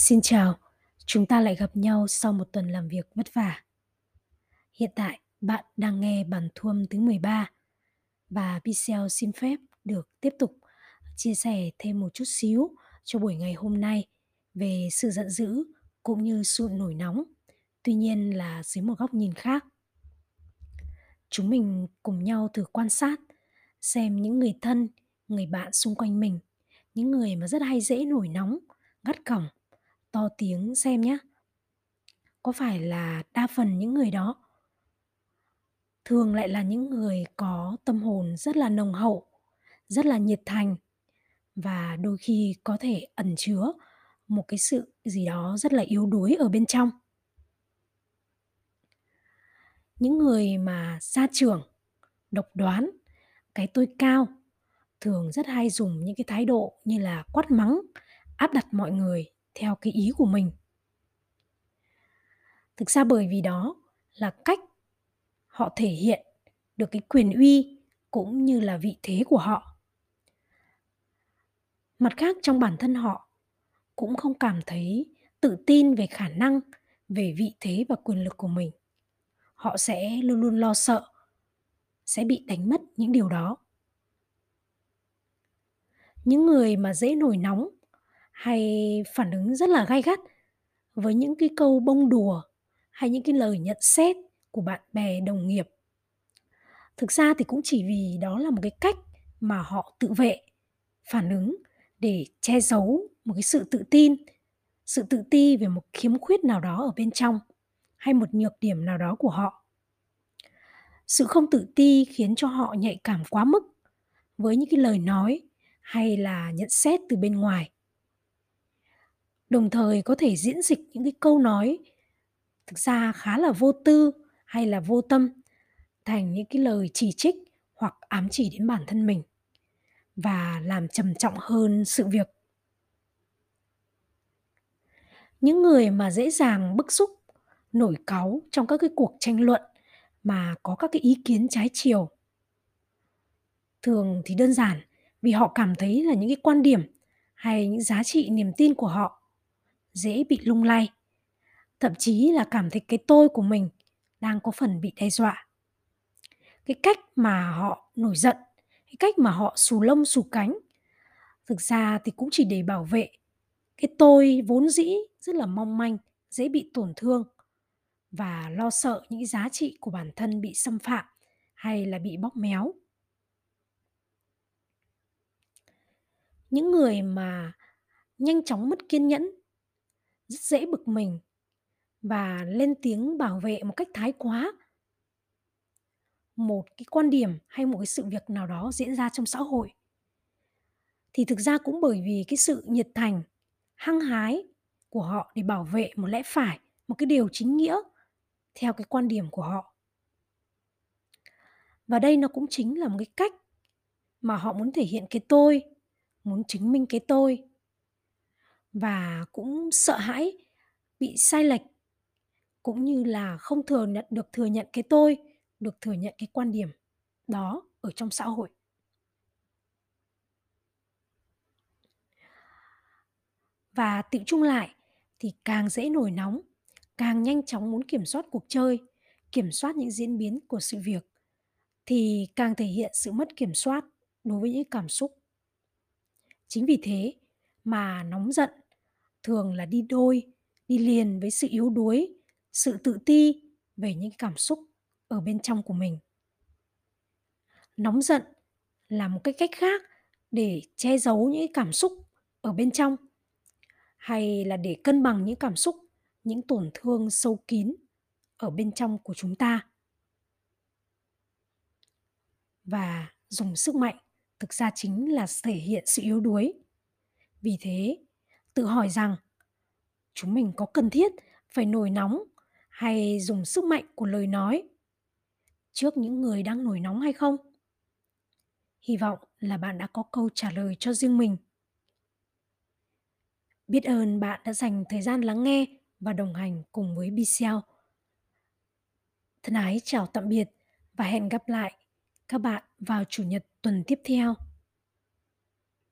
Xin chào, chúng ta lại gặp nhau sau một tuần làm việc vất vả. Hiện tại, bạn đang nghe bản thuâm thứ 13 và Pixel xin phép được tiếp tục chia sẻ thêm một chút xíu cho buổi ngày hôm nay về sự giận dữ cũng như sự nổi nóng, tuy nhiên là dưới một góc nhìn khác. Chúng mình cùng nhau thử quan sát xem những người thân, người bạn xung quanh mình, những người mà rất hay dễ nổi nóng, gắt cỏng to tiếng xem nhé. Có phải là đa phần những người đó thường lại là những người có tâm hồn rất là nồng hậu, rất là nhiệt thành và đôi khi có thể ẩn chứa một cái sự gì đó rất là yếu đuối ở bên trong. Những người mà gia trưởng, độc đoán, cái tôi cao thường rất hay dùng những cái thái độ như là quát mắng, áp đặt mọi người theo cái ý của mình. Thực ra bởi vì đó là cách họ thể hiện được cái quyền uy cũng như là vị thế của họ. Mặt khác trong bản thân họ cũng không cảm thấy tự tin về khả năng, về vị thế và quyền lực của mình. Họ sẽ luôn luôn lo sợ sẽ bị đánh mất những điều đó. Những người mà dễ nổi nóng hay phản ứng rất là gay gắt với những cái câu bông đùa hay những cái lời nhận xét của bạn bè, đồng nghiệp. Thực ra thì cũng chỉ vì đó là một cái cách mà họ tự vệ, phản ứng để che giấu một cái sự tự tin, sự tự ti về một khiếm khuyết nào đó ở bên trong hay một nhược điểm nào đó của họ. Sự không tự ti khiến cho họ nhạy cảm quá mức với những cái lời nói hay là nhận xét từ bên ngoài. Đồng thời có thể diễn dịch những cái câu nói thực ra khá là vô tư hay là vô tâm thành những cái lời chỉ trích hoặc ám chỉ đến bản thân mình và làm trầm trọng hơn sự việc. Những người mà dễ dàng bức xúc, nổi cáu trong các cái cuộc tranh luận mà có các cái ý kiến trái chiều. Thường thì đơn giản vì họ cảm thấy là những cái quan điểm hay những giá trị niềm tin của họ dễ bị lung lay. Thậm chí là cảm thấy cái tôi của mình đang có phần bị đe dọa. Cái cách mà họ nổi giận, cái cách mà họ xù lông xù cánh, thực ra thì cũng chỉ để bảo vệ cái tôi vốn dĩ rất là mong manh, dễ bị tổn thương và lo sợ những giá trị của bản thân bị xâm phạm hay là bị bóp méo. Những người mà nhanh chóng mất kiên nhẫn rất dễ bực mình và lên tiếng bảo vệ một cách thái quá. Một cái quan điểm hay một cái sự việc nào đó diễn ra trong xã hội thì thực ra cũng bởi vì cái sự nhiệt thành, hăng hái của họ để bảo vệ một lẽ phải một cái điều chính nghĩa theo cái quan điểm của họ. Và đây nó cũng chính là một cái cách mà họ muốn thể hiện cái tôi, muốn chứng minh cái tôi và cũng sợ hãi bị sai lệch cũng như là không thừa nhận được thừa nhận cái tôi, được thừa nhận cái quan điểm đó ở trong xã hội. Và tự chung lại thì càng dễ nổi nóng, càng nhanh chóng muốn kiểm soát cuộc chơi, kiểm soát những diễn biến của sự việc thì càng thể hiện sự mất kiểm soát đối với những cảm xúc. Chính vì thế mà nóng giận thường là đi đôi, đi liền với sự yếu đuối sự tự ti về những cảm xúc ở bên trong của mình. Nóng giận là một cái cách khác để che giấu những cảm xúc ở bên trong hay là để cân bằng những cảm xúc những tổn thương sâu kín ở bên trong của chúng ta. Và dùng sức mạnh thực ra chính là thể hiện sự yếu đuối. Vì thế tự hỏi rằng, chúng mình có cần thiết phải nổi nóng hay dùng sức mạnh của lời nói trước những người đang nổi nóng hay không? Hy vọng là bạn đã có câu trả lời cho riêng mình. Biết ơn bạn đã dành thời gian lắng nghe và đồng hành cùng với bcl thân ái chào tạm biệt và hẹn gặp lại các bạn vào chủ nhật tuần tiếp theo.